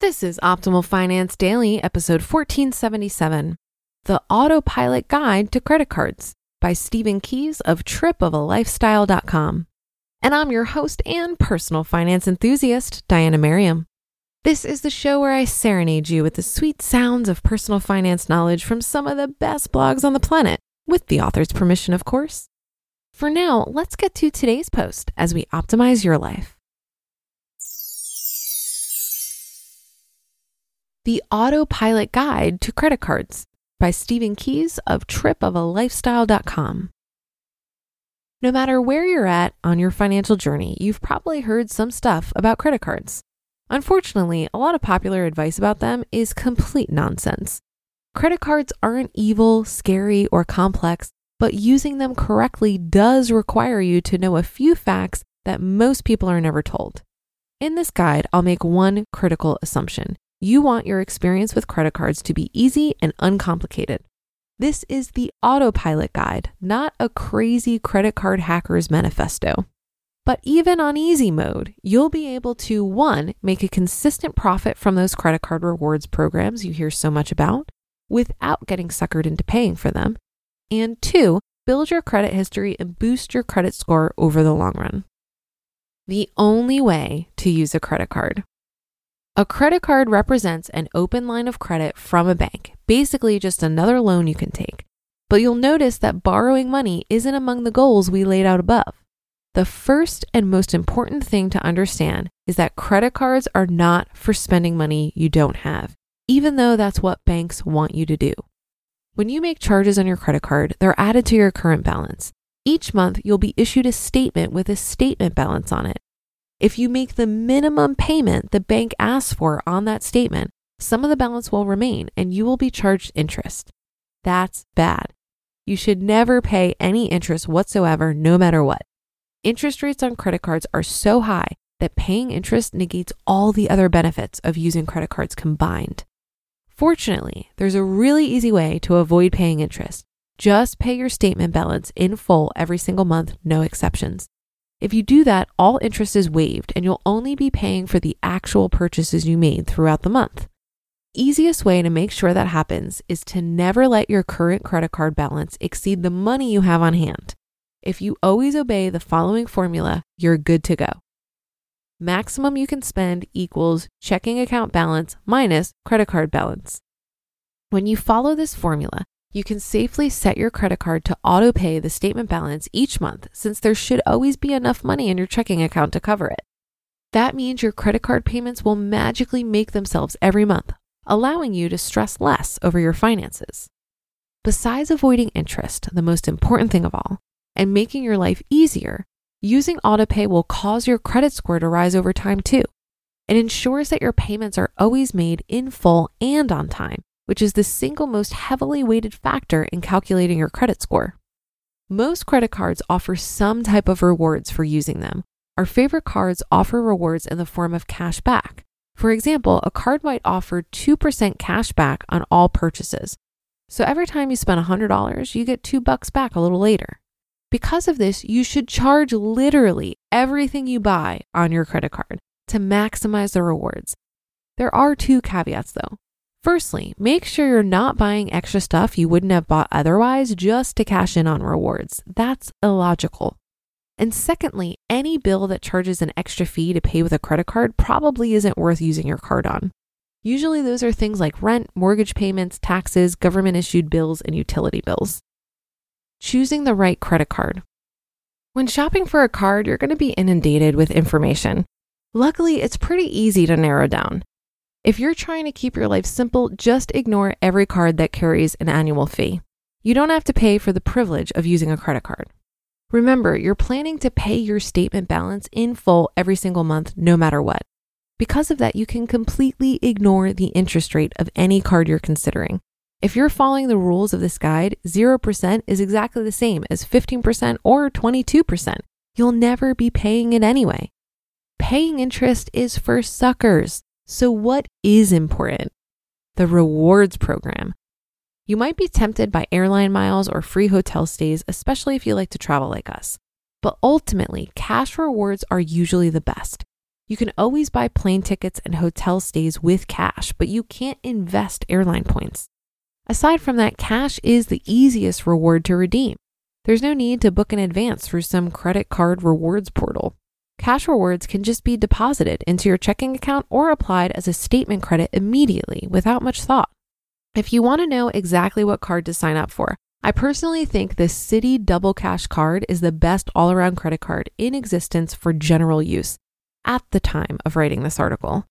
This is Optimal Finance Daily, episode 1477 The Autopilot Guide to Credit Cards by Stephen Keys of tripofaLifestyle.com. And I'm your host and personal finance enthusiast, Diania Merriam. This is the show where I serenade you with the sweet sounds of personal finance knowledge from some of the best blogs on the planet, with the author's permission, of course. For now, let's get to today's post as we optimize your life. The Autopilot Guide to Credit Cards by Stephen Keys of tripofaLifestyle.com. No matter where you're at on your financial journey, you've probably heard some stuff about credit cards. Unfortunately, a lot of popular advice about them is complete nonsense. Credit cards aren't evil, scary, or complex, but using them correctly does require you to know a few facts that most people are never told. In this guide, I'll make one critical assumption you want your experience with credit cards to be easy and uncomplicated. This is the autopilot guide, not a crazy credit card hacker's manifesto. But even on easy mode, you'll be able to one, make a consistent profit from those credit card rewards programs you hear so much about without getting suckered into paying for them, and two, build your credit history and boost your credit score over the long run. The only way to use a credit card. A credit card represents an open line of credit from a bank, basically just another loan you can take. But you'll notice that borrowing money isn't among the goals we laid out above. The first and most important thing to understand is that credit cards are not for spending money you don't have, even though that's what banks want you to do. When you make charges on your credit card, they're added to your current balance. Each month, you'll be issued a statement with a statement balance on it. If you make the minimum payment the bank asks for on that statement, some of the balance will remain and you will be charged interest. That's bad. You should never pay any interest whatsoever, no matter what. Interest rates on credit cards are so high that paying interest negates all the other benefits of using credit cards combined. Fortunately, there's a really easy way to avoid paying interest. Just pay your statement balance in full every single month, no exceptions. If you do that, all interest is waived and you'll only be paying for the actual purchases you made throughout the month. Easiest way to make sure that happens is to never let your current credit card balance exceed the money you have on hand. If you always obey the following formula, you're good to go. Maximum you can spend equals checking account balance minus credit card balance. When you follow this formula, you can safely set your credit card to auto pay the statement balance each month since there should always be enough money in your checking account to cover it. That means your credit card payments will magically make themselves every month, allowing you to stress less over your finances. Besides avoiding interest, the most important thing of all, and making your life easier, using autopay will cause your credit score to rise over time too. It ensures that your payments are always made in full and on time, which is the single most heavily weighted factor in calculating your credit score. Most credit cards offer some type of rewards for using them. Our favorite cards offer rewards in the form of cash back. For example, a card might offer 2% cash back on all purchases. So every time you spend $100, you get 2 bucks back a little later. Because of this, you should charge literally everything you buy on your credit card to maximize the rewards. There are two caveats though. Firstly, make sure you're not buying extra stuff you wouldn't have bought otherwise just to cash in on rewards. That's illogical. And secondly, any bill that charges an extra fee to pay with a credit card probably isn't worth using your card on. Usually, those are things like rent, mortgage payments, taxes, government issued bills, and utility bills. Choosing the right credit card. When shopping for a card, you're going to be inundated with information. Luckily, it's pretty easy to narrow down. If you're trying to keep your life simple, just ignore every card that carries an annual fee. You don't have to pay for the privilege of using a credit card. Remember, you're planning to pay your statement balance in full every single month, no matter what. Because of that, you can completely ignore the interest rate of any card you're considering. If you're following the rules of this guide, 0% is exactly the same as 15% or 22%. You'll never be paying it anyway. Paying interest is for suckers. So, what is important? The rewards program. You might be tempted by airline miles or free hotel stays, especially if you like to travel like us. But ultimately, cash rewards are usually the best. You can always buy plane tickets and hotel stays with cash, but you can't invest airline points. Aside from that, cash is the easiest reward to redeem. There's no need to book in advance through some credit card rewards portal. Cash rewards can just be deposited into your checking account or applied as a statement credit immediately without much thought. If you want to know exactly what card to sign up for, I personally think the Citi Double Cash card is the best all around credit card in existence for general use at the time of writing this article.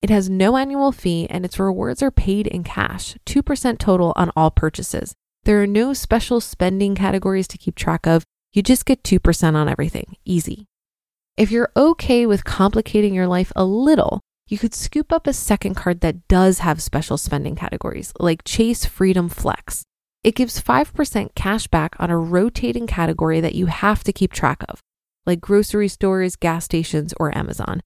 It has no annual fee and its rewards are paid in cash, 2% total on all purchases. There are no special spending categories to keep track of. You just get 2% on everything. Easy. If you're okay with complicating your life a little, you could scoop up a second card that does have special spending categories, like Chase Freedom Flex. It gives 5% cash back on a rotating category that you have to keep track of, like grocery stores, gas stations, or Amazon,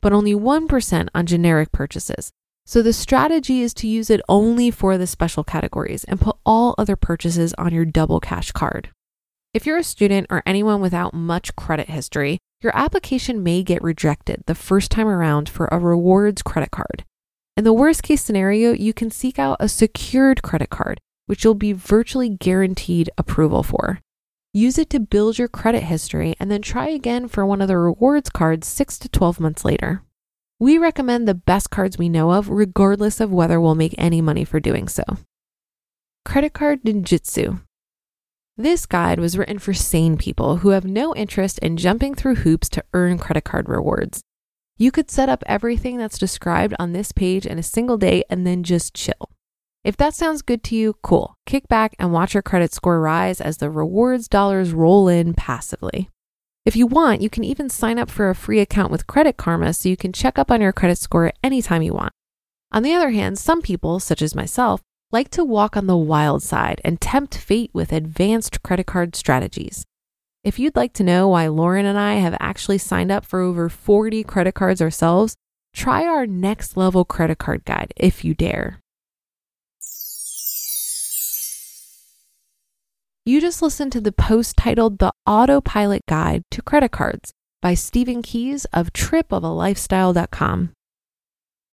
but only 1% on generic purchases. So the strategy is to use it only for the special categories and put all other purchases on your double cash card. If you're a student or anyone without much credit history, your application may get rejected the first time around for a rewards credit card. In the worst case scenario, you can seek out a secured credit card, which you'll be virtually guaranteed approval for. Use it to build your credit history and then try again for one of the rewards cards 6 to 12 months later. We recommend the best cards we know of, regardless of whether we'll make any money for doing so. Credit Card Ninjutsu this guide was written for sane people who have no interest in jumping through hoops to earn credit card rewards. You could set up everything that's described on this page in a single day and then just chill. If that sounds good to you, cool. Kick back and watch your credit score rise as the rewards dollars roll in passively. If you want, you can even sign up for a free account with Credit Karma so you can check up on your credit score anytime you want. On the other hand, some people, such as myself, like to walk on the wild side and tempt fate with advanced credit card strategies. If you'd like to know why Lauren and I have actually signed up for over 40 credit cards ourselves, try our next level credit card guide if you dare. You just listened to the post titled The Autopilot Guide to Credit Cards by Stephen Keys of tripofalifestyle.com.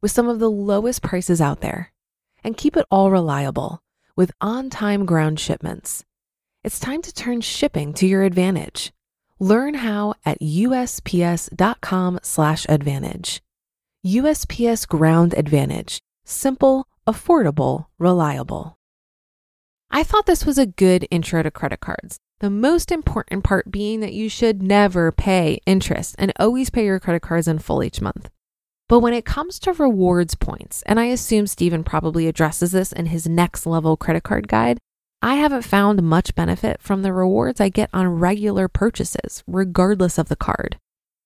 with some of the lowest prices out there. And keep it all reliable with on time ground shipments. It's time to turn shipping to your advantage. Learn how at USPS.com/slash advantage. USPS Ground Advantage. Simple, affordable, reliable. I thought this was a good intro to credit cards. The most important part being that you should never pay interest and always pay your credit cards in full each month. But when it comes to rewards points, and I assume Stephen probably addresses this in his next level credit card guide, I haven't found much benefit from the rewards I get on regular purchases, regardless of the card.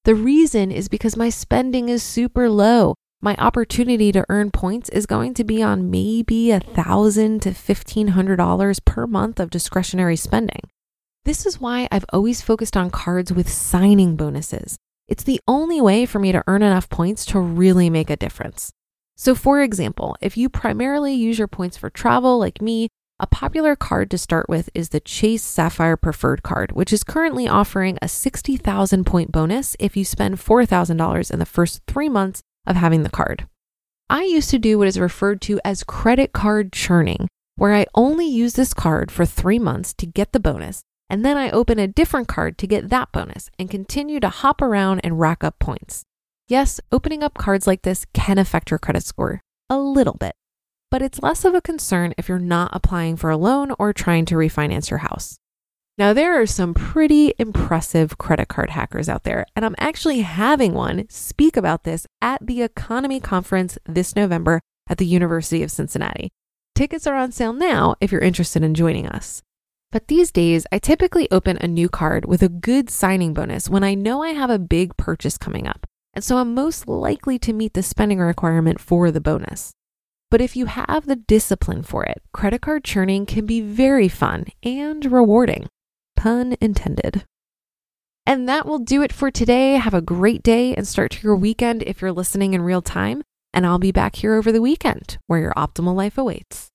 The reason is because my spending is super low. My opportunity to earn points is going to be on maybe a thousand to fifteen hundred dollars per month of discretionary spending. This is why I've always focused on cards with signing bonuses. It's the only way for me to earn enough points to really make a difference. So, for example, if you primarily use your points for travel, like me, a popular card to start with is the Chase Sapphire Preferred card, which is currently offering a 60,000 point bonus if you spend $4,000 in the first three months of having the card. I used to do what is referred to as credit card churning, where I only use this card for three months to get the bonus, and then I open a different card to get that bonus and continue to hop around and rack up points. Yes, opening up cards like this can affect your credit score a little bit but it's less of a concern if you're not applying for a loan or trying to refinance your house. Now, there are some pretty impressive credit card hackers out there, and I'm actually having one speak about this at the EconoMe Conference this November at the University of Cincinnati. Tickets are on sale now if you're interested in joining us. But these days, I typically open a new card with a good signing bonus when I know I have a big purchase coming up, and so I'm most likely to meet the spending requirement for the bonus. But if you have the discipline for it, credit card churning can be very fun and rewarding. Pun intended. And that will do it for today. Have a great day and start to your weekend if you're listening in real time. And I'll be back here over the weekend where your optimal life awaits.